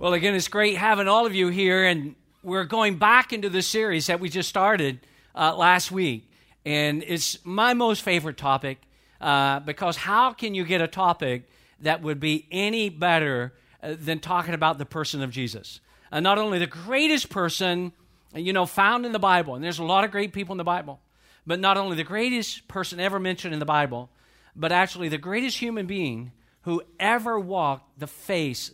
Well, again, it's great having all of you here, and we're going back into the series that we just started uh, last week. And it's my most favorite topic uh, because how can you get a topic that would be any better uh, than talking about the person of Jesus? Uh, not only the greatest person, you know, found in the Bible, and there's a lot of great people in the Bible, but not only the greatest person ever mentioned in the Bible, but actually the greatest human being who ever walked the face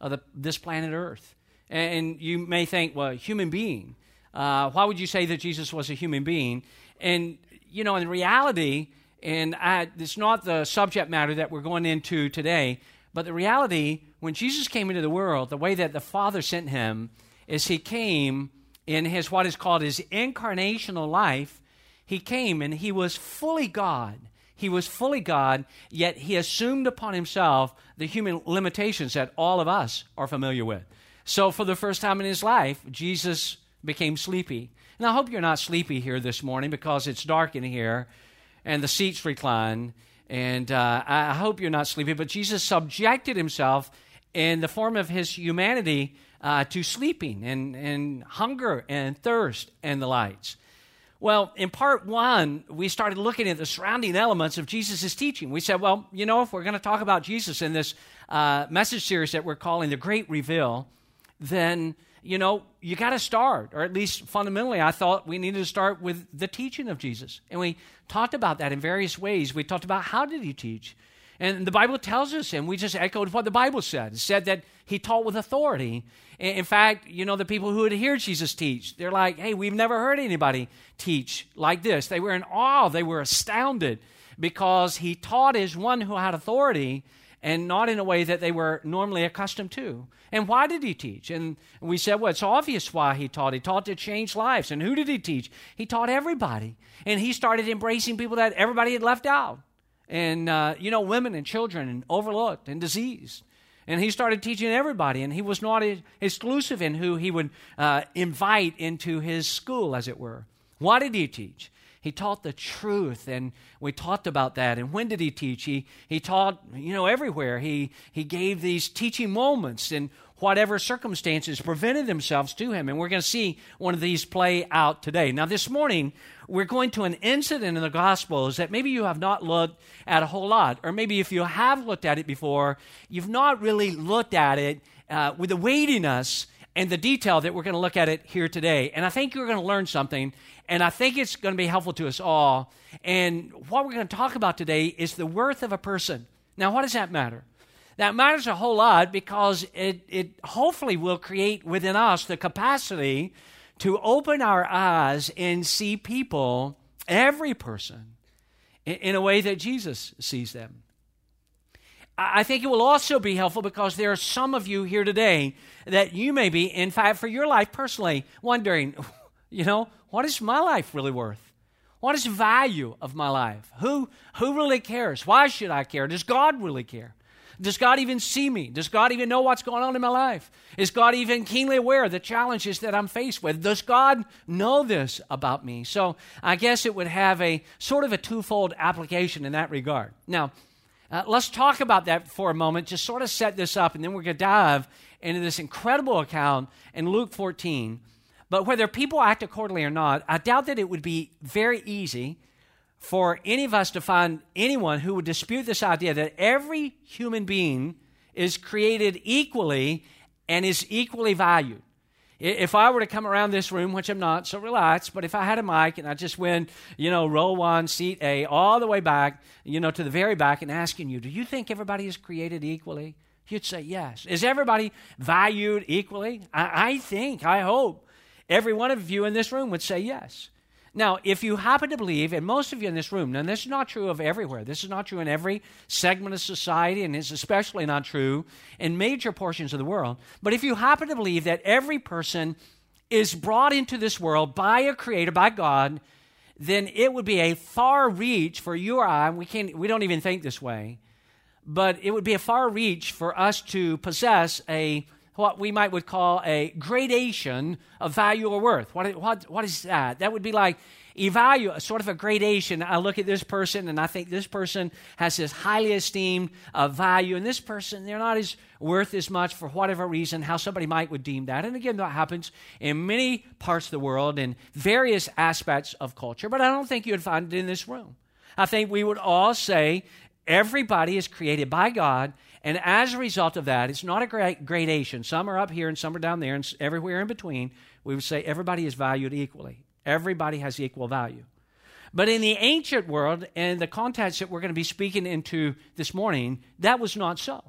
of the, this planet Earth. And you may think, well, human being. Uh, why would you say that Jesus was a human being? And, you know, in reality, and I, it's not the subject matter that we're going into today, but the reality, when Jesus came into the world, the way that the Father sent him is he came in his what is called his incarnational life. He came and he was fully God he was fully God, yet he assumed upon himself the human limitations that all of us are familiar with. So, for the first time in his life, Jesus became sleepy. And I hope you're not sleepy here this morning because it's dark in here and the seats recline. And uh, I hope you're not sleepy, but Jesus subjected himself in the form of his humanity uh, to sleeping and, and hunger and thirst and the lights. Well, in part one, we started looking at the surrounding elements of Jesus' teaching. We said, well, you know, if we're going to talk about Jesus in this uh, message series that we're calling The Great Reveal, then, you know, you got to start, or at least fundamentally, I thought we needed to start with the teaching of Jesus. And we talked about that in various ways. We talked about how did he teach? And the Bible tells us, and we just echoed what the Bible said. It said that he taught with authority. In fact, you know, the people who had heard Jesus teach, they're like, hey, we've never heard anybody teach like this. They were in awe, they were astounded because he taught as one who had authority and not in a way that they were normally accustomed to. And why did he teach? And we said, well, it's obvious why he taught. He taught to change lives. And who did he teach? He taught everybody. And he started embracing people that everybody had left out and uh, you know women and children and overlooked and diseased. And he started teaching everybody and he was not exclusive in who he would uh, invite into his school as it were. Why did he teach? He taught the truth and we talked about that. And when did he teach? He, he taught you know everywhere. He, he gave these teaching moments and whatever circumstances prevented themselves to him. And we're going to see one of these play out today. Now, this morning, we're going to an incident in the Gospels that maybe you have not looked at a whole lot, or maybe if you have looked at it before, you've not really looked at it uh, with the weightiness and the detail that we're going to look at it here today. And I think you're going to learn something, and I think it's going to be helpful to us all. And what we're going to talk about today is the worth of a person. Now, what does that matter? That matters a whole lot because it, it hopefully will create within us the capacity to open our eyes and see people, every person, in, in a way that Jesus sees them. I think it will also be helpful because there are some of you here today that you may be, in fact, for your life personally, wondering, you know, what is my life really worth? What is the value of my life? Who, who really cares? Why should I care? Does God really care? Does God even see me? Does God even know what's going on in my life? Is God even keenly aware of the challenges that I'm faced with? Does God know this about me? So I guess it would have a sort of a twofold application in that regard. Now, uh, let's talk about that for a moment, just sort of set this up, and then we're going to dive into this incredible account in Luke 14. But whether people act accordingly or not, I doubt that it would be very easy for any of us to find anyone who would dispute this idea that every human being is created equally and is equally valued. If I were to come around this room, which I'm not, so relax, but if I had a mic and I just went, you know, row one, seat A, all the way back, you know, to the very back and asking you, do you think everybody is created equally? You'd say yes. Is everybody valued equally? I, I think, I hope every one of you in this room would say yes. Now, if you happen to believe, and most of you in this room, and this is not true of everywhere, this is not true in every segment of society, and it's especially not true in major portions of the world, but if you happen to believe that every person is brought into this world by a creator, by God, then it would be a far reach for you or I, we, can't, we don't even think this way, but it would be a far reach for us to possess a what we might would call a gradation of value or worth. What, what, what is that? That would be like evaluate, sort of a gradation. I look at this person and I think this person has this highly esteemed uh, value, and this person, they're not as worth as much for whatever reason, how somebody might would deem that. And again, that happens in many parts of the world in various aspects of culture, but I don't think you would find it in this room. I think we would all say everybody is created by God and as a result of that, it's not a great gradation. Some are up here and some are down there and everywhere in between. We would say everybody is valued equally. Everybody has equal value. But in the ancient world, and the context that we're going to be speaking into this morning, that was not so.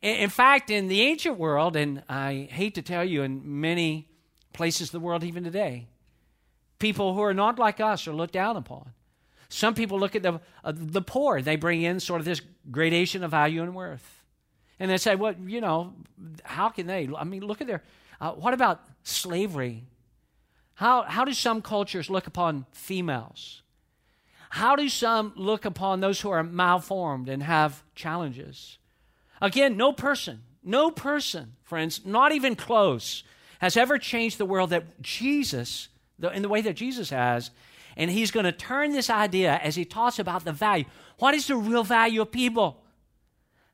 In fact, in the ancient world, and I hate to tell you, in many places of the world even today, people who are not like us are looked down upon. Some people look at the, uh, the poor, they bring in sort of this gradation of value and worth. And they say, well, you know, how can they? I mean, look at their, uh, what about slavery? How, how do some cultures look upon females? How do some look upon those who are malformed and have challenges? Again, no person, no person, friends, not even close, has ever changed the world that Jesus, in the way that Jesus has, and he's going to turn this idea as he talks about the value. What is the real value of people?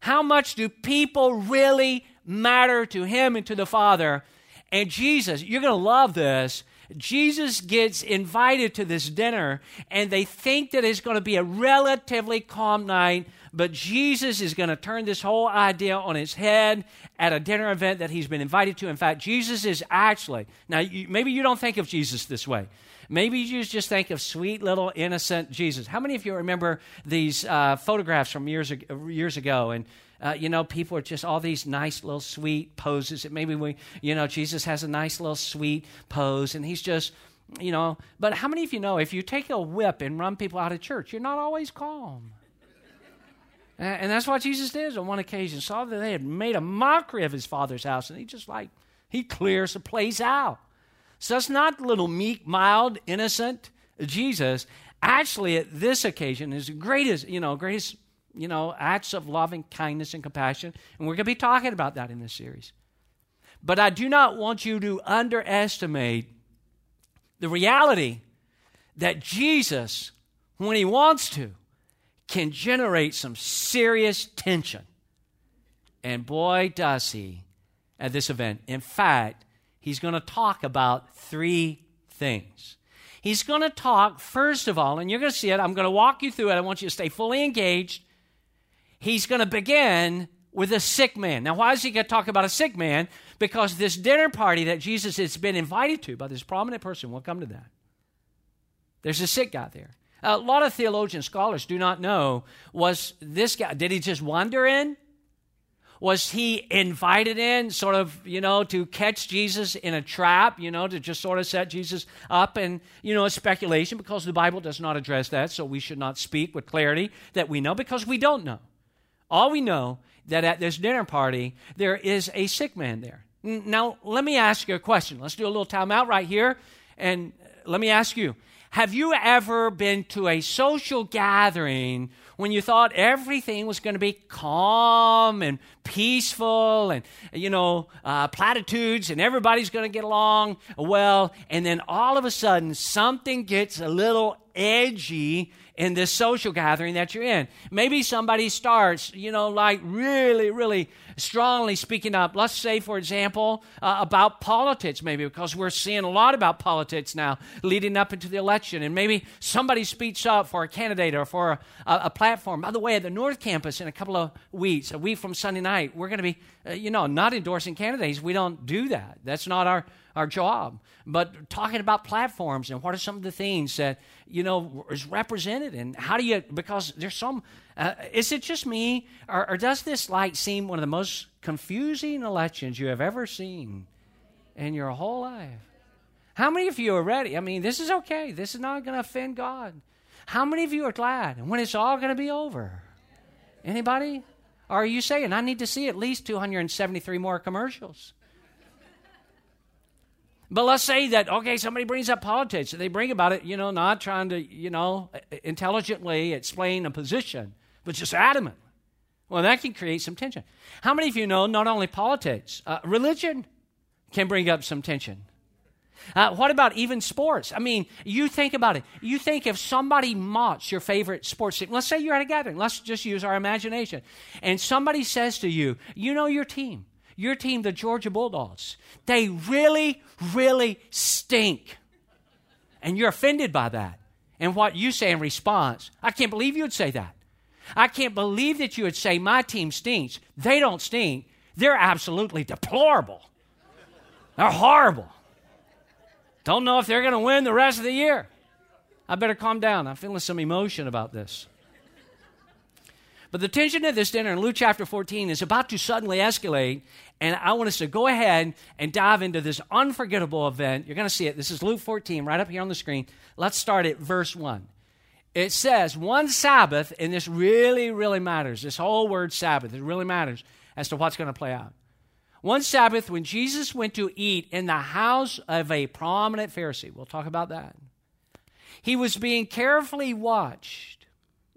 How much do people really matter to him and to the Father? And Jesus, you're going to love this. Jesus gets invited to this dinner, and they think that it's going to be a relatively calm night, but Jesus is going to turn this whole idea on its head at a dinner event that he's been invited to. In fact, Jesus is actually, now you, maybe you don't think of Jesus this way. Maybe you just think of sweet little innocent Jesus. How many of you remember these uh, photographs from years ago, years ago? And uh, you know, people are just all these nice little sweet poses. Maybe we, you know, Jesus has a nice little sweet pose, and he's just, you know. But how many of you know if you take a whip and run people out of church, you're not always calm. and that's what Jesus did on one occasion. Saw that they had made a mockery of his father's house, and he just like he clears the place out. So it's not little meek, mild, innocent Jesus. Actually, at this occasion, his greatest, you know, greatest, you know, acts of loving kindness and compassion. And we're going to be talking about that in this series. But I do not want you to underestimate the reality that Jesus, when he wants to, can generate some serious tension. And boy, does he at this event. In fact, he's going to talk about three things. He's going to talk, first of all, and you're going to see it. I'm going to walk you through it. I want you to stay fully engaged. He's going to begin with a sick man. Now, why is he going to talk about a sick man? Because this dinner party that Jesus has been invited to by this prominent person, we'll come to that. There's a sick guy there. A lot of theologian scholars do not know was this guy, did he just wander in? Was he invited in, sort of, you know, to catch Jesus in a trap, you know, to just sort of set Jesus up? And, you know, a speculation because the Bible does not address that, so we should not speak with clarity that we know because we don't know. All we know that at this dinner party, there is a sick man there. Now, let me ask you a question. Let's do a little time out right here. And let me ask you have you ever been to a social gathering when you thought everything was going to be calm and peaceful and, you know, uh, platitudes and everybody's going to get along well, and then all of a sudden something gets a little edgy in this social gathering that you're in. Maybe somebody starts, you know, like really, really strongly speaking up. Let's say, for example, uh, about politics, maybe, because we're seeing a lot about politics now leading up into the election. And maybe somebody speaks up for a candidate or for a, a platform. By the way, at the North Campus in a couple of weeks, a week from Sunday night, we're going to be, uh, you know, not endorsing candidates. We don't do that. That's not our our job. But talking about platforms and what are some of the things that, you know, is represented and how do you, because there's some, uh, is it just me or, or does this like seem one of the most confusing elections you have ever seen in your whole life? How many of you are ready? I mean, this is okay. This is not going to offend God. How many of you are glad when it's all going to be over? Anybody? Or are you saying I need to see at least 273 more commercials? But let's say that, okay, somebody brings up politics. They bring about it, you know, not trying to, you know, intelligently explain a position, but just adamant. Well, that can create some tension. How many of you know not only politics, uh, religion can bring up some tension? Uh, what about even sports? I mean, you think about it. You think if somebody mocks your favorite sports team, let's say you're at a gathering, let's just use our imagination, and somebody says to you, You know your team, your team, the Georgia Bulldogs, they really, really stink. And you're offended by that. And what you say in response, I can't believe you'd say that. I can't believe that you would say, My team stinks. They don't stink. They're absolutely deplorable. They're horrible. Don't know if they're going to win the rest of the year. I better calm down. I'm feeling some emotion about this. But the tension of this dinner in Luke chapter 14 is about to suddenly escalate, and I want us to go ahead and dive into this unforgettable event. You're going to see it. This is Luke 14, right up here on the screen. Let's start at verse 1. It says, one Sabbath, and this really, really matters. This whole word Sabbath, it really matters as to what's going to play out. One Sabbath, when Jesus went to eat in the house of a prominent Pharisee, we'll talk about that, he was being carefully watched.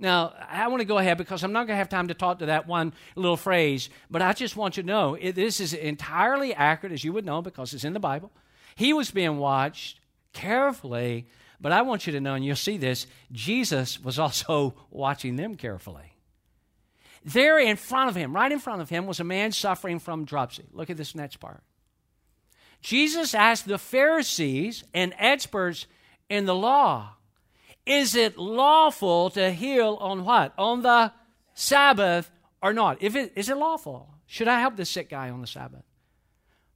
Now, I want to go ahead because I'm not going to have time to talk to that one little phrase, but I just want you to know it, this is entirely accurate, as you would know, because it's in the Bible. He was being watched carefully, but I want you to know, and you'll see this, Jesus was also watching them carefully. There in front of him, right in front of him, was a man suffering from dropsy. Look at this next part. Jesus asked the Pharisees and experts in the law, is it lawful to heal on what? On the Sabbath or not? If it, is it lawful? Should I help this sick guy on the Sabbath?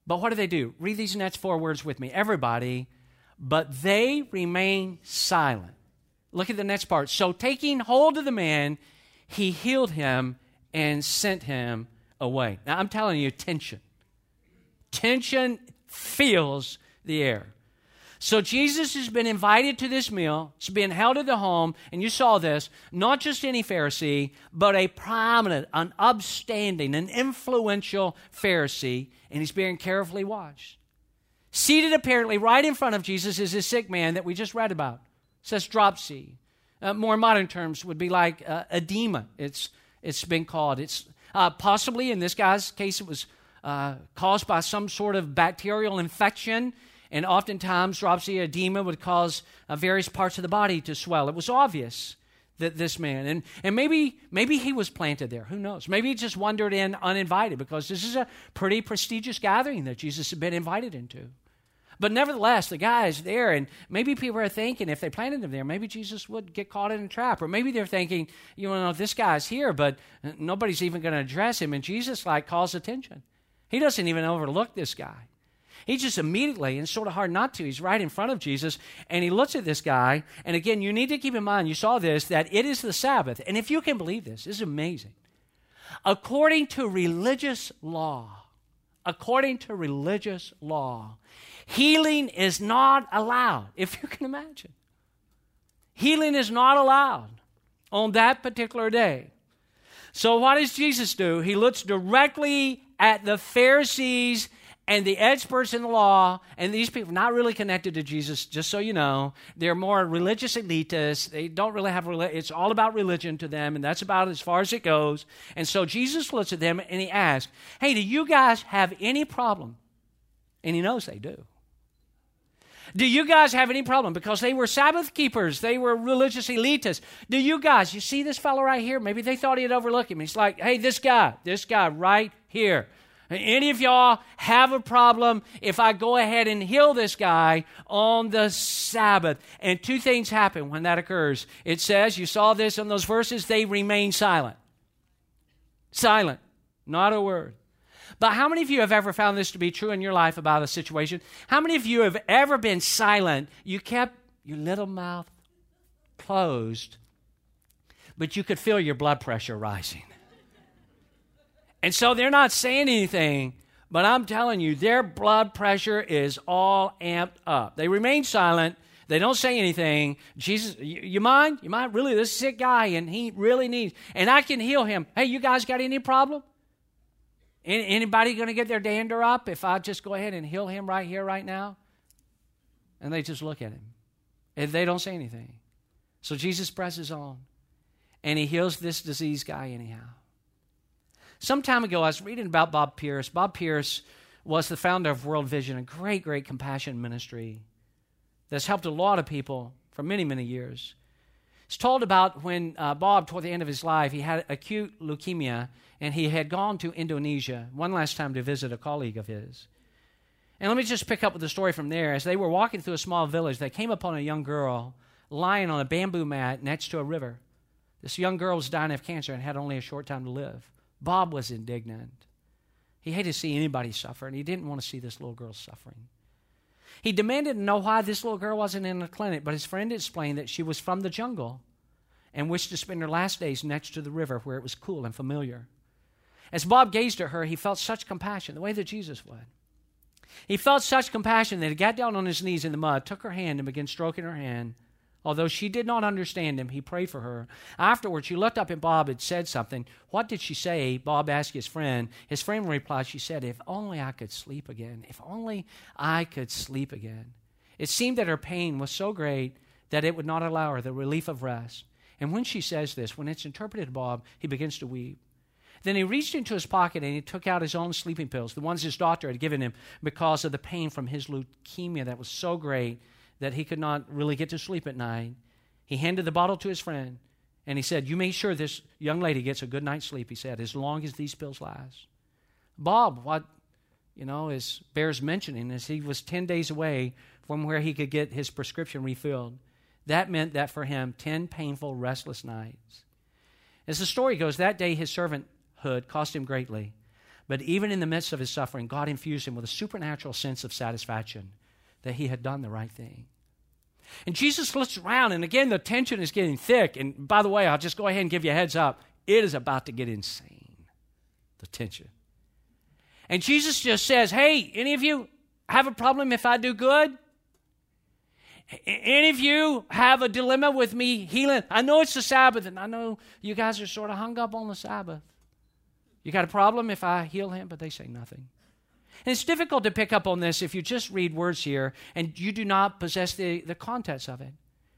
But what do they do? Read these next four words with me. Everybody, but they remain silent. Look at the next part. So taking hold of the man, he healed him and sent him away. Now, I'm telling you, tension. Tension fills the air. So Jesus has been invited to this meal. It's been held at the home, and you saw this, not just any Pharisee, but a prominent, an upstanding, an influential Pharisee, and he's being carefully watched. Seated apparently right in front of Jesus is this sick man that we just read about. It says dropsy uh, more modern terms would be like uh, edema. It's it's been called. It's uh, possibly in this guy's case it was uh, caused by some sort of bacterial infection, and oftentimes dropsy edema would cause uh, various parts of the body to swell. It was obvious that this man and and maybe maybe he was planted there. Who knows? Maybe he just wandered in uninvited because this is a pretty prestigious gathering that Jesus had been invited into. But nevertheless, the guy is there, and maybe people are thinking if they planted him there, maybe Jesus would get caught in a trap. Or maybe they're thinking, you know, this guy's here, but nobody's even going to address him. And Jesus, like, calls attention. He doesn't even overlook this guy. He just immediately, and sort of hard not to, he's right in front of Jesus, and he looks at this guy. And again, you need to keep in mind, you saw this, that it is the Sabbath. And if you can believe this, this is amazing. According to religious law, according to religious law, Healing is not allowed, if you can imagine. Healing is not allowed on that particular day. So, what does Jesus do? He looks directly at the Pharisees and the experts in the law, and these people not really connected to Jesus, just so you know. They're more religious elitists. They don't really have, it's all about religion to them, and that's about as far as it goes. And so Jesus looks at them and he asks, Hey, do you guys have any problem? And he knows they do. Do you guys have any problem? Because they were Sabbath keepers, they were religious elitists. Do you guys, you see this fellow right here? Maybe they thought he'd overlook him. He's like, hey, this guy, this guy right here. Any of y'all have a problem if I go ahead and heal this guy on the Sabbath? And two things happen when that occurs. It says, you saw this in those verses, they remain silent. Silent, not a word. But how many of you have ever found this to be true in your life about a situation? How many of you have ever been silent? You kept your little mouth closed, but you could feel your blood pressure rising. And so they're not saying anything, but I'm telling you, their blood pressure is all amped up. They remain silent. They don't say anything. Jesus, you, you mind? You mind? Really, this sick guy, and he really needs, and I can heal him. Hey, you guys got any problem? Anybody going to get their dander up if I just go ahead and heal him right here, right now? And they just look at him. And they don't say anything. So Jesus presses on. And he heals this diseased guy anyhow. Some time ago, I was reading about Bob Pierce. Bob Pierce was the founder of World Vision, a great, great compassion ministry that's helped a lot of people for many, many years. It's told about when uh, Bob, toward the end of his life, he had acute leukemia and he had gone to Indonesia one last time to visit a colleague of his. And let me just pick up with the story from there. As they were walking through a small village, they came upon a young girl lying on a bamboo mat next to a river. This young girl was dying of cancer and had only a short time to live. Bob was indignant. He hated to see anybody suffer, and he didn't want to see this little girl suffering. He demanded to know why this little girl wasn't in the clinic, but his friend explained that she was from the jungle and wished to spend her last days next to the river where it was cool and familiar. As Bob gazed at her, he felt such compassion, the way that Jesus would. He felt such compassion that he got down on his knees in the mud, took her hand, and began stroking her hand. Although she did not understand him, he prayed for her. Afterwards, she looked up at Bob and said something. What did she say? Bob asked his friend. His friend replied, She said, If only I could sleep again. If only I could sleep again. It seemed that her pain was so great that it would not allow her the relief of rest. And when she says this, when it's interpreted to Bob, he begins to weep. Then he reached into his pocket and he took out his own sleeping pills, the ones his doctor had given him because of the pain from his leukemia that was so great that he could not really get to sleep at night. He handed the bottle to his friend and he said, You make sure this young lady gets a good night's sleep, he said, as long as these pills last. Bob, what you know, is bears mentioning is he was 10 days away from where he could get his prescription refilled. That meant that for him, 10 painful, restless nights. As the story goes, that day his servanthood cost him greatly. But even in the midst of his suffering, God infused him with a supernatural sense of satisfaction that he had done the right thing. And Jesus looks around, and again, the tension is getting thick. And by the way, I'll just go ahead and give you a heads up. It is about to get insane, the tension. And Jesus just says, Hey, any of you have a problem if I do good? Any of you have a dilemma with me healing? I know it's the Sabbath, and I know you guys are sort of hung up on the Sabbath. You got a problem if I heal him? But they say nothing. And it's difficult to pick up on this if you just read words here and you do not possess the, the context of it.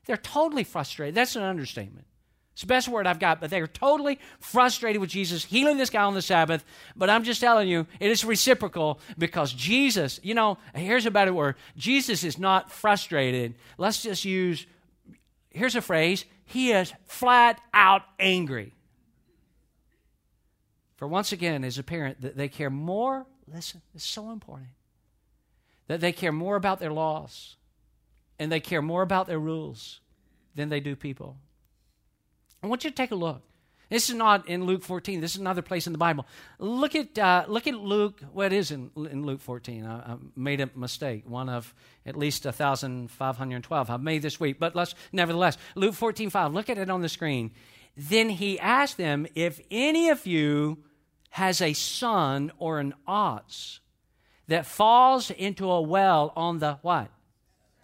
They're totally frustrated. That's an understatement. It's the best word I've got, but they're totally frustrated with Jesus healing this guy on the Sabbath. But I'm just telling you, it is reciprocal because Jesus, you know, here's a better word Jesus is not frustrated. Let's just use, here's a phrase, he is flat out angry. For once again, it's apparent that they care more, listen, it's so important, that they care more about their laws and they care more about their rules than they do people. I want you to take a look. This is not in Luke 14. This is another place in the Bible. Look at, uh, look at Luke, what is in, in Luke 14? I, I, made a mistake, one of at least 1,512 I've made this week. But let's, nevertheless, Luke 14, 5, look at it on the screen. Then he asked them, If any of you has a son or an ox that falls into a well on the what?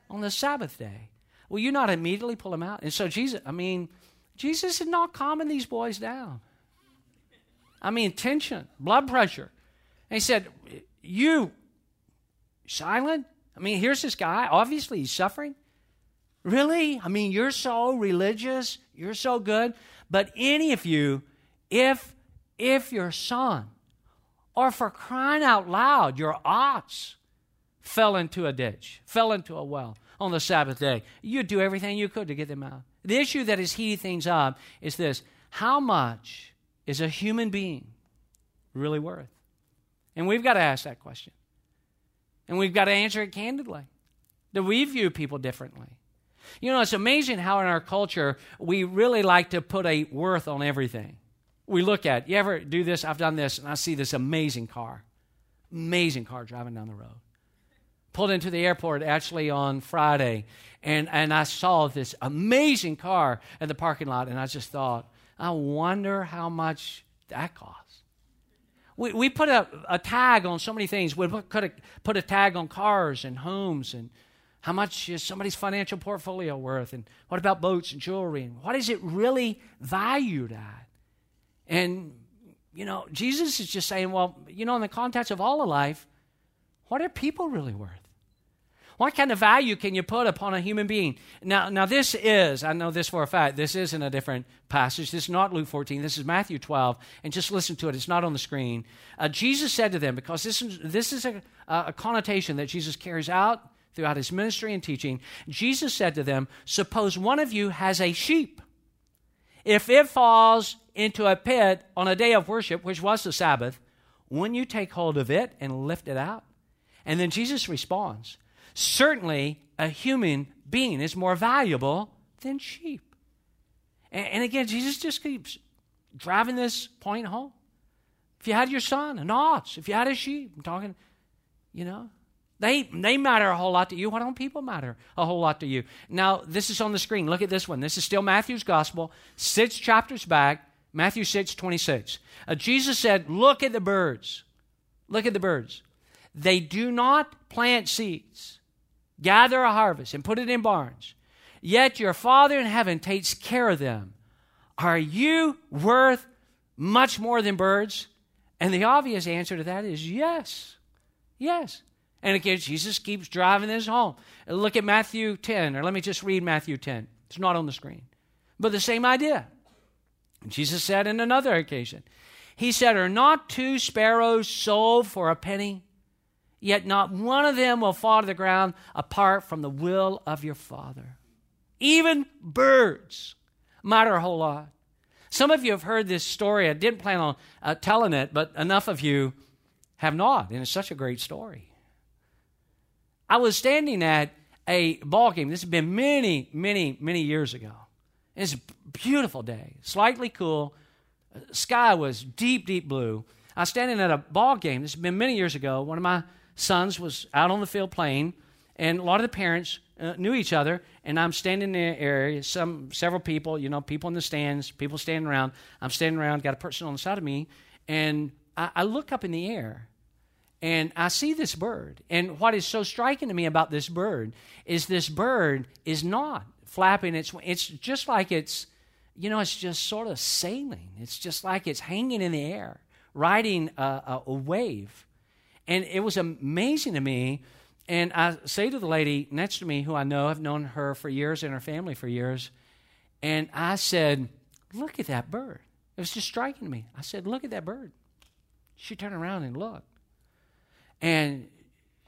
On the Sabbath day. Will you not immediately pull him out? And so Jesus, I mean, Jesus is not calming these boys down. I mean, tension, blood pressure. And he said, You silent? I mean, here's this guy. Obviously, he's suffering. Really? I mean, you're so religious. You're so good. But any of you, if if your son, or for crying out loud, your ox fell into a ditch, fell into a well on the Sabbath day, you'd do everything you could to get them out. The issue that is heating things up is this how much is a human being really worth? And we've got to ask that question. And we've got to answer it candidly. Do we view people differently? You know, it's amazing how in our culture we really like to put a worth on everything we look at. You ever do this? I've done this, and I see this amazing car. Amazing car driving down the road. Pulled into the airport actually on Friday, and, and I saw this amazing car in the parking lot, and I just thought, I wonder how much that costs. We, we put a, a tag on so many things. We could a, put a tag on cars and homes and how much is somebody's financial portfolio worth? And what about boats and jewelry? And what is it really valued at? And, you know, Jesus is just saying, well, you know, in the context of all of life, what are people really worth? What kind of value can you put upon a human being? Now, now this is, I know this for a fact, this is in a different passage. This is not Luke 14, this is Matthew 12. And just listen to it, it's not on the screen. Uh, Jesus said to them, because this is, this is a, a connotation that Jesus carries out throughout his ministry and teaching. Jesus said to them, Suppose one of you has a sheep. If it falls into a pit on a day of worship, which was the Sabbath, wouldn't you take hold of it and lift it out? And then Jesus responds, Certainly, a human being is more valuable than sheep. And, and again, Jesus just keeps driving this point home. If you had your son, an ox, if you had a sheep, I'm talking, you know, they, they matter a whole lot to you. Why don't people matter a whole lot to you? Now, this is on the screen. Look at this one. This is still Matthew's gospel, six chapters back, Matthew 6, 26. Uh, Jesus said, Look at the birds. Look at the birds. They do not plant seeds, gather a harvest, and put it in barns. Yet your Father in heaven takes care of them. Are you worth much more than birds? And the obvious answer to that is yes. Yes. And again, Jesus keeps driving this home. Look at Matthew 10, or let me just read Matthew 10. It's not on the screen. But the same idea. Jesus said in another occasion, He said, Are not two sparrows sold for a penny? Yet not one of them will fall to the ground apart from the will of your Father. Even birds matter a whole lot. Some of you have heard this story. I didn't plan on uh, telling it, but enough of you have not, and it's such a great story. I was standing at a ball game. This has been many, many, many years ago. It's a beautiful day, slightly cool. Sky was deep, deep blue. I was standing at a ball game. This has been many years ago. One of my sons was out on the field playing, and a lot of the parents uh, knew each other. And I'm standing in the area, some several people, you know, people in the stands, people standing around. I'm standing around, got a person on the side of me, and I, I look up in the air, and I see this bird. And what is so striking to me about this bird is this bird is not flapping its. It's just like it's, you know, it's just sort of sailing. It's just like it's hanging in the air, riding a, a, a wave. And it was amazing to me. And I say to the lady next to me, who I know, I've known her for years and her family for years, and I said, Look at that bird. It was just striking to me. I said, Look at that bird. She turned around and looked. And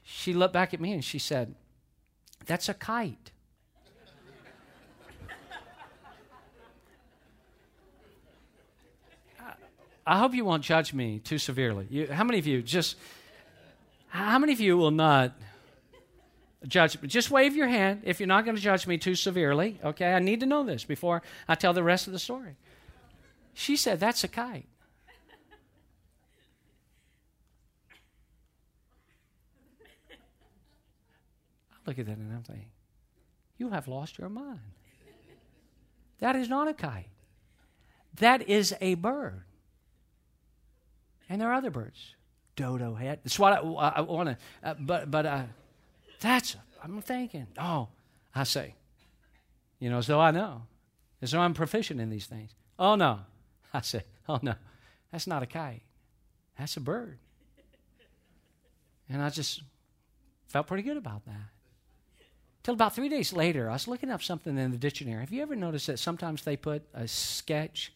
she looked back at me and she said, That's a kite. I hope you won't judge me too severely. You, how many of you just, how many of you will not judge me? Just wave your hand if you're not going to judge me too severely, okay? I need to know this before I tell the rest of the story. She said, That's a kite. Look at that and I'm thinking, You have lost your mind. That is not a kite, that is a bird. And there are other birds. Dodo head. That's what I, I want to, uh, but, but uh, that's, I'm thinking, oh, I say, you know, though I know, as though I'm proficient in these things. Oh, no. I say, oh, no, that's not a kite. That's a bird. And I just felt pretty good about that. Till about three days later, I was looking up something in the dictionary. Have you ever noticed that sometimes they put a sketch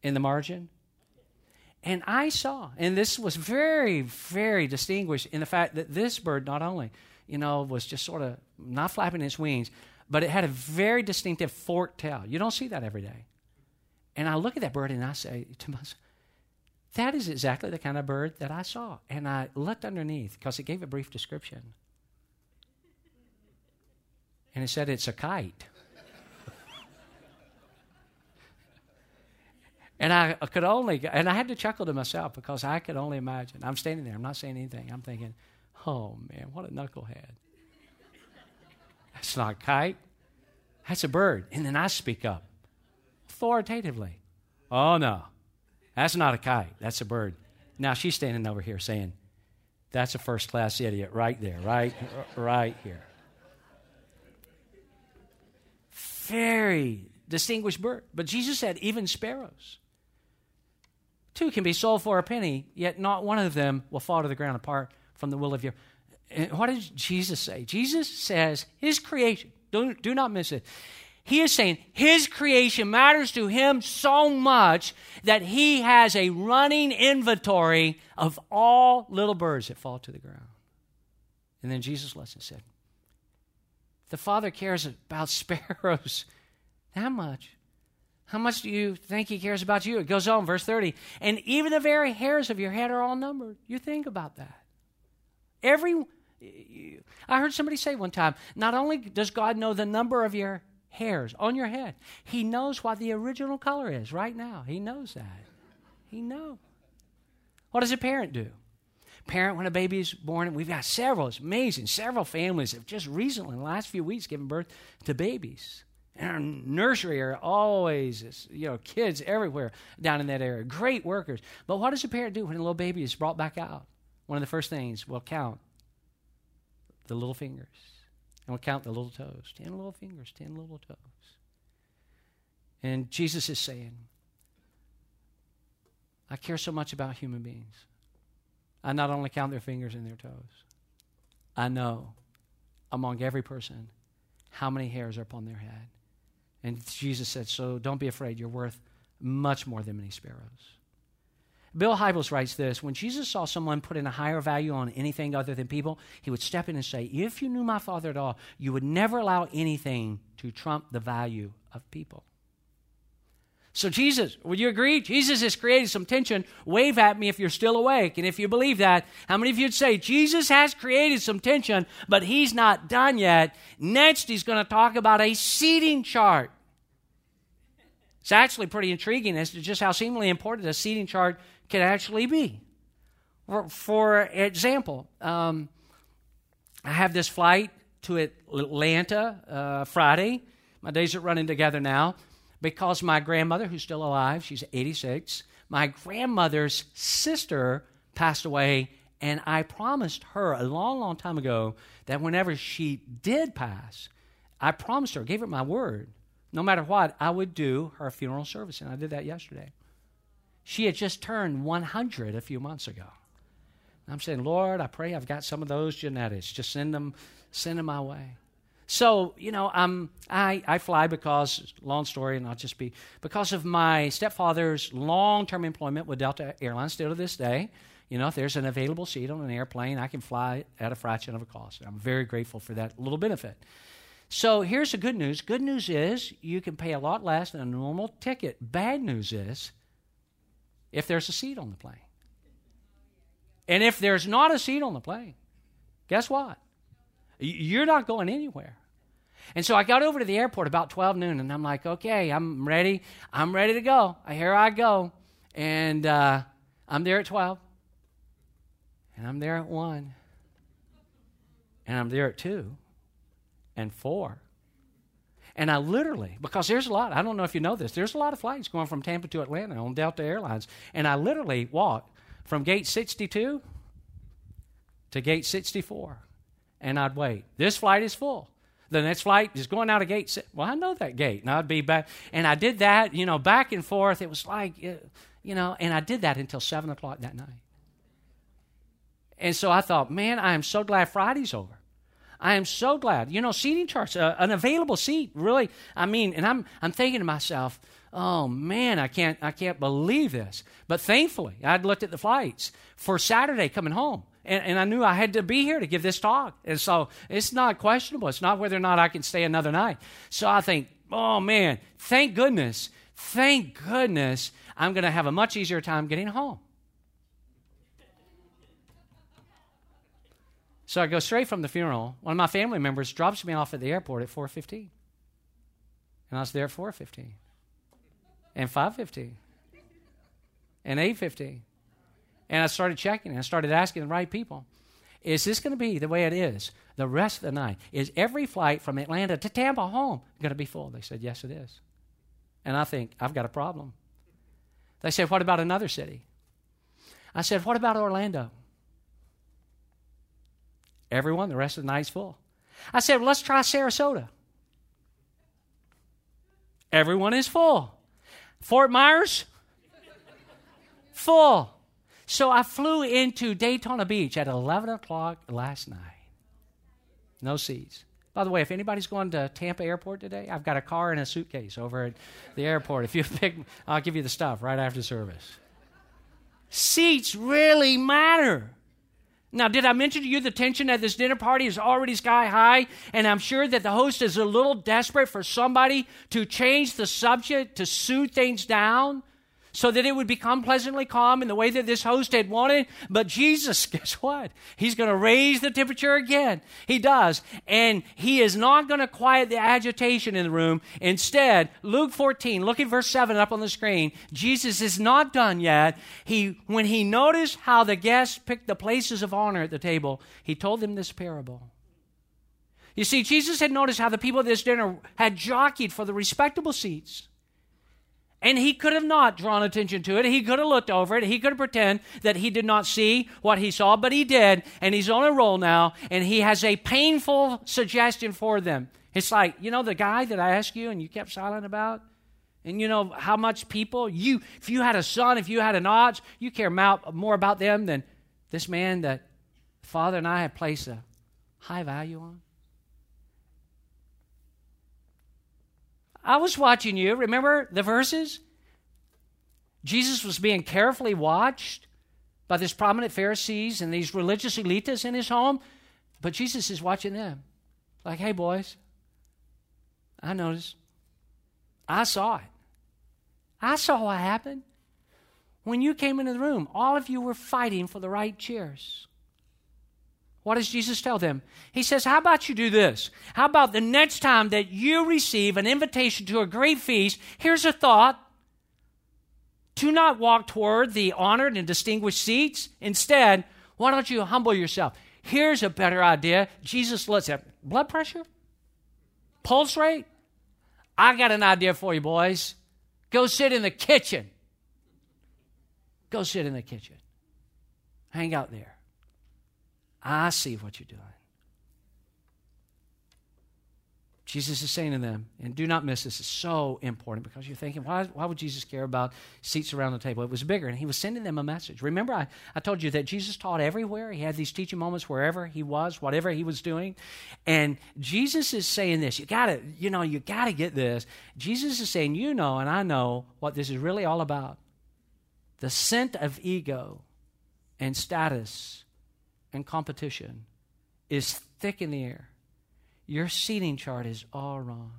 in the margin? And I saw, and this was very, very distinguished in the fact that this bird not only, you know, was just sort of not flapping its wings, but it had a very distinctive forked tail. You don't see that every day. And I look at that bird and I say to myself, that is exactly the kind of bird that I saw. And I looked underneath because it gave a brief description. And it said it's a kite. And I could only, and I had to chuckle to myself because I could only imagine. I'm standing there, I'm not saying anything. I'm thinking, oh man, what a knucklehead. That's not a kite, that's a bird. And then I speak up authoritatively. Oh no, that's not a kite, that's a bird. Now she's standing over here saying, that's a first class idiot right there, right, right here. Very distinguished bird. But Jesus said, even sparrows. Two can be sold for a penny, yet not one of them will fall to the ground apart from the will of your. And what did Jesus say? Jesus says his creation, do, do not miss it. He is saying his creation matters to him so much that he has a running inventory of all little birds that fall to the ground. And then Jesus' lesson said, The Father cares about sparrows that much. How much do you think he cares about you? It goes on, verse 30. And even the very hairs of your head are all numbered. You think about that. Every I heard somebody say one time, not only does God know the number of your hairs on your head, he knows what the original color is right now. He knows that. He knows. What does a parent do? Parent when a baby is born, we've got several, it's amazing, several families have just recently, in the last few weeks, given birth to babies. And our nursery are always, you know, kids everywhere down in that area. Great workers. But what does a parent do when a little baby is brought back out? One of the first things, we'll count the little fingers. And we'll count the little toes. Ten little fingers, ten little toes. And Jesus is saying, I care so much about human beings. I not only count their fingers and their toes, I know among every person how many hairs are upon their head. And Jesus said, So don't be afraid. You're worth much more than many sparrows. Bill Hybels writes this When Jesus saw someone putting a higher value on anything other than people, he would step in and say, If you knew my Father at all, you would never allow anything to trump the value of people. So, Jesus, would you agree? Jesus has created some tension. Wave at me if you're still awake. And if you believe that, how many of you'd say, Jesus has created some tension, but he's not done yet? Next, he's going to talk about a seating chart. It's actually pretty intriguing as to just how seemingly important a seating chart can actually be. For, for example, um, I have this flight to Atlanta uh, Friday. My days are running together now because my grandmother, who's still alive, she's 86, my grandmother's sister passed away, and I promised her a long, long time ago that whenever she did pass, I promised her, gave her my word, no matter what, I would do her funeral service, and I did that yesterday. She had just turned 100 a few months ago. I'm saying, Lord, I pray I've got some of those genetics. Just send them, send them my way. So, you know, um, I, I fly because, long story, and I'll just be, because of my stepfather's long term employment with Delta Airlines still to this day. You know, if there's an available seat on an airplane, I can fly at a fraction of a cost. I'm very grateful for that little benefit. So here's the good news. Good news is you can pay a lot less than a normal ticket. Bad news is if there's a seat on the plane. And if there's not a seat on the plane, guess what? You're not going anywhere. And so I got over to the airport about 12 noon, and I'm like, okay, I'm ready. I'm ready to go. Here I go. And uh, I'm there at 12, and I'm there at 1, and I'm there at 2, and 4, and I literally, because there's a lot, I don't know if you know this, there's a lot of flights going from Tampa to Atlanta on Delta Airlines. And I literally walked from gate 62 to gate 64. And I'd wait. This flight is full. The next flight is going out of gate. Well, I know that gate. And I'd be back. And I did that, you know, back and forth. It was like, uh, you know, and I did that until 7 o'clock that night. And so I thought, man, I am so glad Friday's over. I am so glad. You know, seating charts, uh, an available seat, really. I mean, and I'm I'm thinking to myself, oh man, I can't I can't believe this. But thankfully, I'd looked at the flights for Saturday coming home. And, and, I knew I had to be here to give this talk. And so it's not questionable. It's not whether or not I can stay another night. So I think, oh man, thank goodness, thank goodness I'm going to have a much easier time getting home. So I go straight from the funeral. One of my family members drops me off at the airport at 4:15. And I was there at 4:15. And 5:15. And 8:15. And I started checking and I started asking the right people. Is this going to be the way it is the rest of the night? Is every flight from Atlanta to Tampa home going to be full? They said, Yes, it is. And I think, I've got a problem. They said, What about another city? I said, What about Orlando? Everyone, the rest of the night's full. I said, let's try Sarasota. Everyone is full. Fort Myers, full. So I flew into Daytona Beach at 11 o'clock last night. No seats. By the way, if anybody's going to Tampa Airport today, I've got a car and a suitcase over at the airport. If you pick, I'll give you the stuff right after service. Seats really matter. Now, did I mention to you the tension at this dinner party is already sky high? And I'm sure that the host is a little desperate for somebody to change the subject, to soothe things down so that it would become pleasantly calm in the way that this host had wanted. But Jesus, guess what? He's going to raise the temperature again. He does. And he is not going to quiet the agitation in the room. Instead, Luke 14, look at verse 7 up on the screen. Jesus is not done yet. He, when he noticed how the guests picked the places of honor at the table, he told them this parable. You see, Jesus had noticed how the people at this dinner had jockeyed for the respectable seats. And he could have not drawn attention to it. He could have looked over it. He could have pretended that he did not see what he saw, but he did. And he's on a roll now, and he has a painful suggestion for them. It's like, you know, the guy that I asked you and you kept silent about? And you know how much people, you, if you had a son, if you had an aunt, you care more about them than this man that Father and I have placed a high value on? I was watching you. Remember the verses? Jesus was being carefully watched by these prominent Pharisees and these religious elites in his home, but Jesus is watching them. Like, hey, boys, I noticed. I saw it. I saw what happened. When you came into the room, all of you were fighting for the right chairs. What does Jesus tell them? He says, How about you do this? How about the next time that you receive an invitation to a great feast? Here's a thought. Do not walk toward the honored and distinguished seats. Instead, why don't you humble yourself? Here's a better idea. Jesus looks at blood pressure, pulse rate. I got an idea for you, boys. Go sit in the kitchen. Go sit in the kitchen. Hang out there. I see what you're doing. Jesus is saying to them, and do not miss this, it's so important because you're thinking, why, why would Jesus care about seats around the table? It was bigger, and he was sending them a message. Remember, I, I told you that Jesus taught everywhere. He had these teaching moments wherever he was, whatever he was doing. And Jesus is saying this, you gotta, you know, you gotta get this. Jesus is saying, you know, and I know what this is really all about. The scent of ego and status and competition is thick in the air. Your seating chart is all wrong.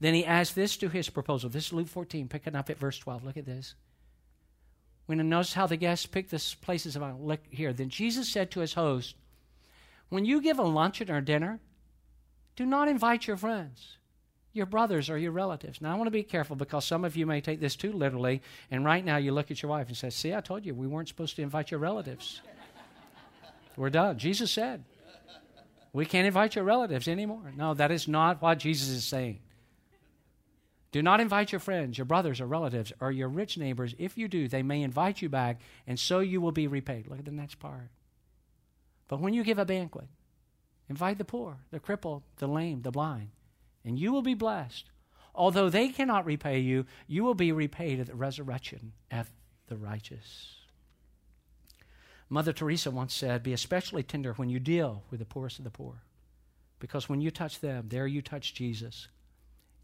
Then he adds this to his proposal. This is Luke 14, picking up at verse 12. Look at this. When you notice how the guests pick the places of uh, look here. Then Jesus said to his host, When you give a luncheon or dinner, do not invite your friends, your brothers, or your relatives. Now, I want to be careful because some of you may take this too literally, and right now you look at your wife and say, See, I told you we weren't supposed to invite your relatives. We're done. Jesus said, we can't invite your relatives anymore. No, that is not what Jesus is saying. Do not invite your friends, your brothers or relatives, or your rich neighbors. If you do, they may invite you back, and so you will be repaid. Look at the next part. But when you give a banquet, invite the poor, the crippled, the lame, the blind, and you will be blessed. Although they cannot repay you, you will be repaid at the resurrection of the righteous. Mother Teresa once said, Be especially tender when you deal with the poorest of the poor. Because when you touch them, there you touch Jesus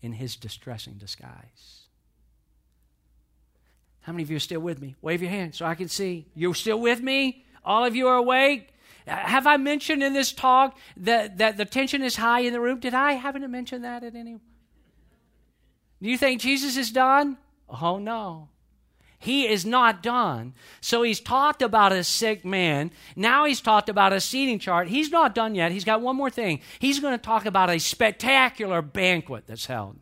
in his distressing disguise. How many of you are still with me? Wave your hand so I can see. You're still with me? All of you are awake? Uh, have I mentioned in this talk that, that the tension is high in the room? Did I? Haven't mentioned that at any? Do you think Jesus is done? Oh, no. He is not done. So he's talked about a sick man. Now he's talked about a seating chart. He's not done yet. He's got one more thing. He's going to talk about a spectacular banquet that's held.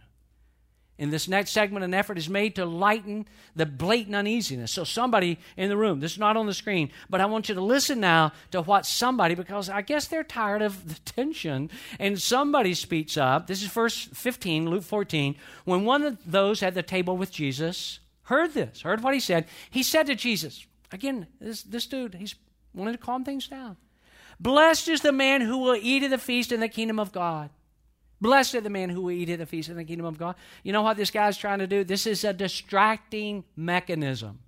In this next segment, an effort is made to lighten the blatant uneasiness. So, somebody in the room, this is not on the screen, but I want you to listen now to what somebody, because I guess they're tired of the tension, and somebody speaks up. This is verse 15, Luke 14. When one of those at the table with Jesus, heard this, heard what he said. He said to Jesus, again, this, this dude, he's wanted to calm things down. Blessed is the man who will eat at the feast in the kingdom of God. Blessed is the man who will eat at the feast in the kingdom of God. You know what this guy's trying to do? This is a distracting mechanism.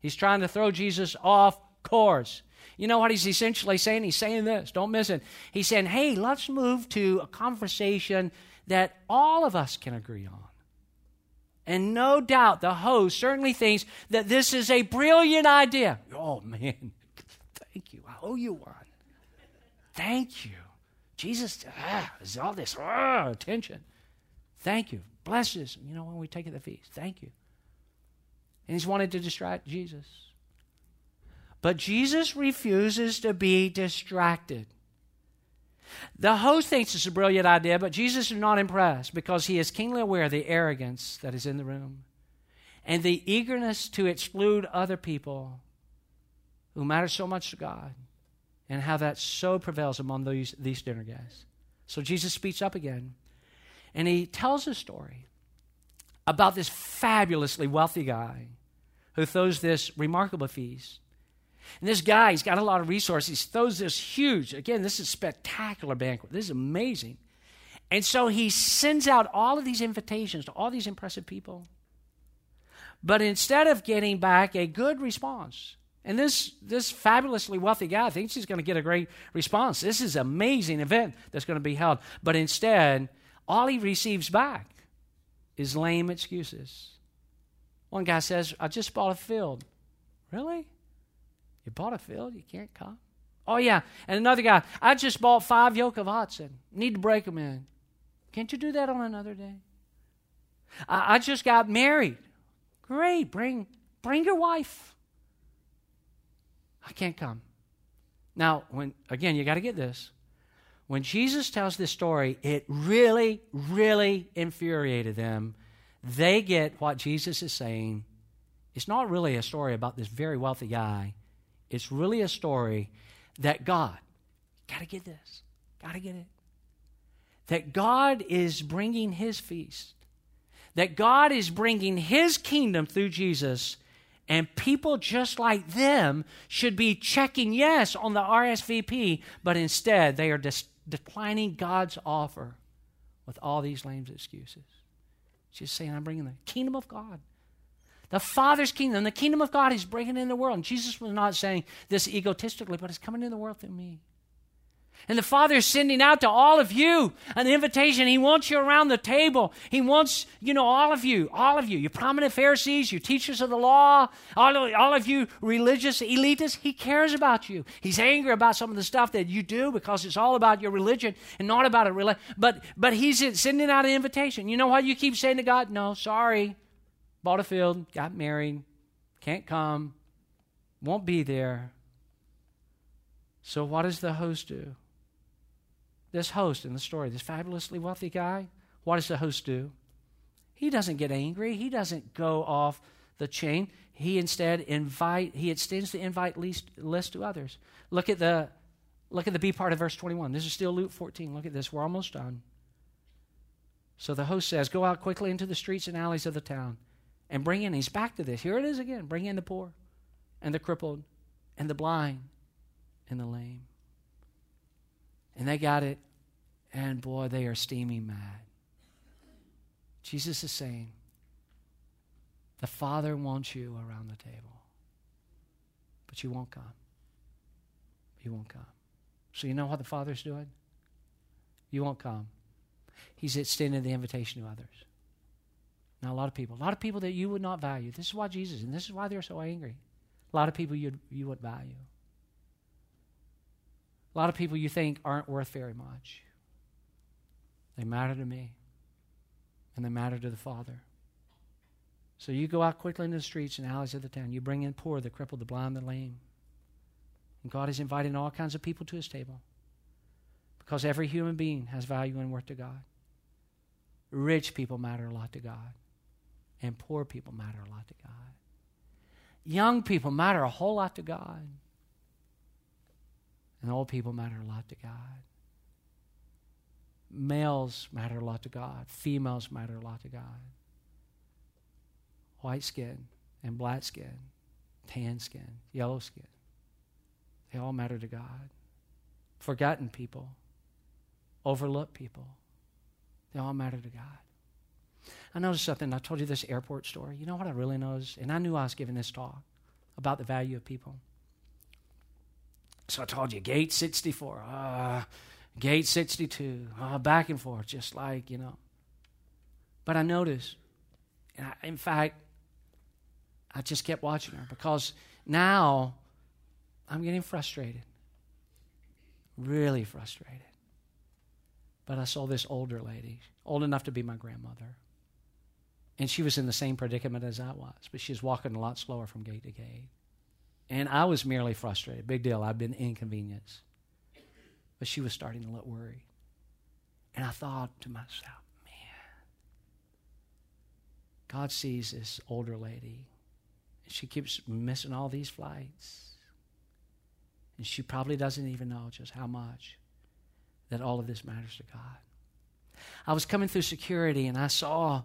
He's trying to throw Jesus off course. You know what he's essentially saying? He's saying this, don't miss it. He's saying, hey, let's move to a conversation that all of us can agree on. And no doubt the host certainly thinks that this is a brilliant idea. Oh, man, thank you. I owe you one. Thank you. Jesus ah, is all this ah, attention. Thank you. Blesses, you know, when we take at the feast. Thank you. And he's wanted to distract Jesus. But Jesus refuses to be distracted. The host thinks it's a brilliant idea, but Jesus is not impressed because he is keenly aware of the arrogance that is in the room and the eagerness to exclude other people who matter so much to God and how that so prevails among these, these dinner guests. So Jesus speaks up again and he tells a story about this fabulously wealthy guy who throws this remarkable feast. And this guy, he's got a lot of resources. He throws this huge, again, this is spectacular banquet. This is amazing. And so he sends out all of these invitations to all these impressive people. But instead of getting back a good response, and this, this fabulously wealthy guy thinks he's going to get a great response. This is an amazing event that's going to be held. But instead, all he receives back is lame excuses. One guy says, I just bought a field. Really? You bought a field? You can't come? Oh, yeah. And another guy, I just bought five yoke of oxen. Need to break them in. Can't you do that on another day? I, I just got married. Great. Bring, bring your wife. I can't come. Now, when again, you got to get this. When Jesus tells this story, it really, really infuriated them. They get what Jesus is saying. It's not really a story about this very wealthy guy. It's really a story that God, got to get this, got to get it, that God is bringing his feast, that God is bringing his kingdom through Jesus, and people just like them should be checking yes on the RSVP, but instead they are dis- declining God's offer with all these lame excuses. She's saying, I'm bringing the kingdom of God. The Father's kingdom, the kingdom of God is breaking in the world. And Jesus was not saying this egotistically, but it's coming in the world through me. And the Father is sending out to all of you an invitation. He wants you around the table. He wants, you know, all of you, all of you, you prominent Pharisees, you teachers of the law, all of, all of you religious elitists. He cares about you. He's angry about some of the stuff that you do because it's all about your religion and not about a religion. But, but He's sending out an invitation. You know why you keep saying to God? No, sorry bought a field, got married, can't come, won't be there. So, what does the host do? This host in the story, this fabulously wealthy guy, what does the host do? He doesn't get angry. He doesn't go off the chain. He instead invite. He extends the invite list, list to others. Look at the look at the B part of verse 21. This is still Luke 14. Look at this. We're almost done. So the host says, Go out quickly into the streets and alleys of the town and bring in, he's back to this. Here it is again bring in the poor and the crippled and the blind and the lame. And they got it, and boy, they are steaming mad. Jesus is saying, The Father wants you around the table, but you won't come. You won't come. So, you know what the Father's doing? You won't come. He's extending the invitation to others. Now, a lot of people, a lot of people that you would not value. This is why Jesus, and this is why they're so angry. A lot of people you you would value. A lot of people you think aren't worth very much. They matter to me, and they matter to the Father. So you go out quickly into the streets and alleys of the town. You bring in poor, the crippled, the blind, the lame. And God is inviting all kinds of people to his table because every human being has value and worth to God. Rich people matter a lot to God. And poor people matter a lot to God. Young people matter a whole lot to God. And old people matter a lot to God. Males matter a lot to God. Females matter a lot to God. White skin and black skin, tan skin, yellow skin. They all matter to God. Forgotten people, overlooked people, they all matter to God. I noticed something. I told you this airport story. You know what I really noticed? And I knew I was giving this talk about the value of people. So I told you, gate 64, uh, gate 62, uh, back and forth, just like, you know. But I noticed, I, in fact, I just kept watching her because now I'm getting frustrated. Really frustrated. But I saw this older lady, old enough to be my grandmother. And she was in the same predicament as I was, but she was walking a lot slower from gate to gate. And I was merely frustrated. Big deal. I've been inconvenienced. But she was starting to look worried. And I thought to myself, man, God sees this older lady. And she keeps missing all these flights. And she probably doesn't even know just how much that all of this matters to God. I was coming through security and I saw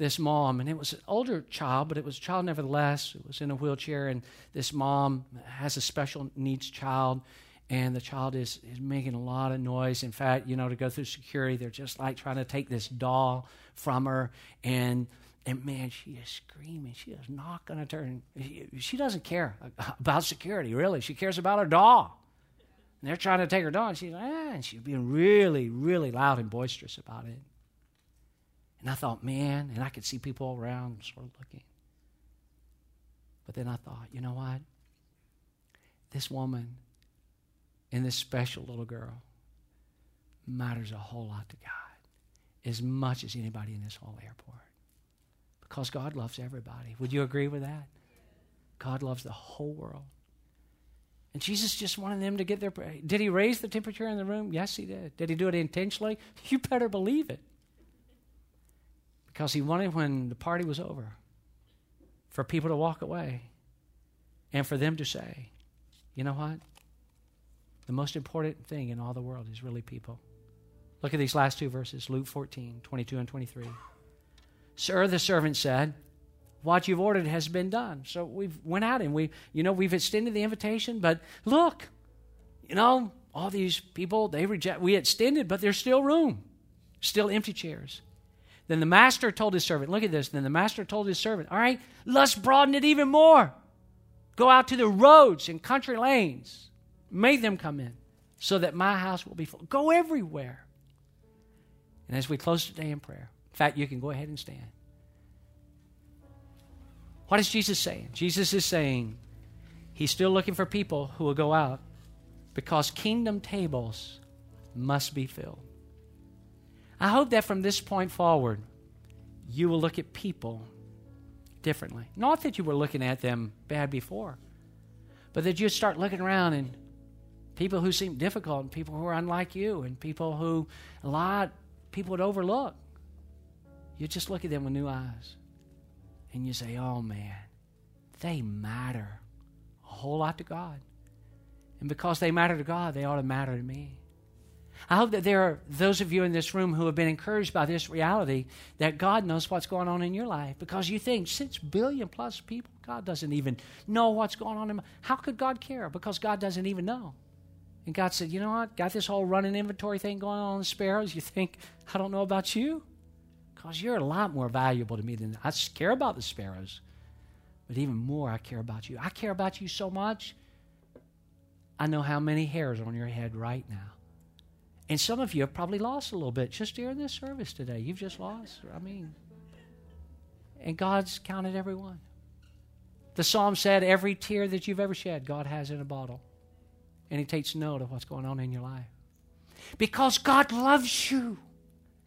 this mom, and it was an older child, but it was a child nevertheless. It was in a wheelchair, and this mom has a special needs child, and the child is, is making a lot of noise. In fact, you know, to go through security, they're just like trying to take this doll from her, and and man, she is screaming. She is not going to turn. She, doesn't care about security, really. She cares about her doll. And they're trying to take her doll, and she's, ah, and she's being really, really loud and boisterous about it. And I thought, man, and I could see people around sort of looking. But then I thought, you know what? This woman and this special little girl matters a whole lot to God, as much as anybody in this whole airport. Because God loves everybody. Would you agree with that? God loves the whole world. And Jesus just wanted them to get their. Did he raise the temperature in the room? Yes, he did. Did he do it intentionally? You better believe it. Because he wanted, when the party was over, for people to walk away and for them to say, you know what? The most important thing in all the world is really people. Look at these last two verses Luke 14, 22 and 23. Sir, the servant said, what you've ordered has been done. So we've went out and we, you know, we've extended the invitation, but look, you know, all these people, they reject, we extended, but there's still room, still empty chairs. Then the master told his servant, look at this. Then the master told his servant, all right, let's broaden it even more. Go out to the roads and country lanes, make them come in so that my house will be full. Go everywhere. And as we close today in prayer, in fact, you can go ahead and stand. What is Jesus saying? Jesus is saying he's still looking for people who will go out because kingdom tables must be filled. I hope that from this point forward, you will look at people differently. Not that you were looking at them bad before, but that you start looking around and people who seem difficult and people who are unlike you and people who a lot people would overlook. You just look at them with new eyes and you say, oh man, they matter a whole lot to God. And because they matter to God, they ought to matter to me. I hope that there are those of you in this room who have been encouraged by this reality that God knows what's going on in your life because you think six billion plus people, God doesn't even know what's going on in my How could God care? Because God doesn't even know. And God said, You know what? Got this whole running inventory thing going on in the sparrows. You think, I don't know about you? Because you're a lot more valuable to me than I care about the sparrows. But even more, I care about you. I care about you so much. I know how many hairs on your head right now. And some of you have probably lost a little bit just during this service today. You've just lost. I mean, and God's counted every one. The psalm said, Every tear that you've ever shed, God has in a bottle. And He takes note of what's going on in your life. Because God loves you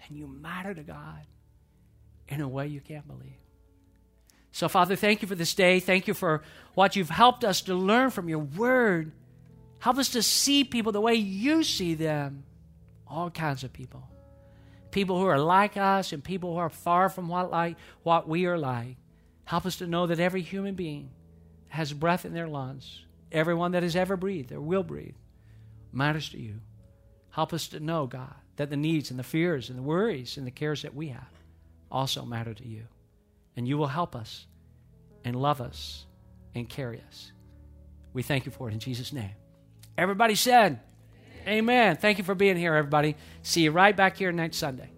and you matter to God in a way you can't believe. So, Father, thank you for this day. Thank you for what you've helped us to learn from your word. Help us to see people the way you see them all kinds of people. People who are like us and people who are far from what, like, what we are like. Help us to know that every human being has breath in their lungs. Everyone that has ever breathed or will breathe matters to you. Help us to know, God, that the needs and the fears and the worries and the cares that we have also matter to you. And you will help us and love us and carry us. We thank you for it in Jesus' name. Everybody said, Amen. Thank you for being here, everybody. See you right back here next Sunday.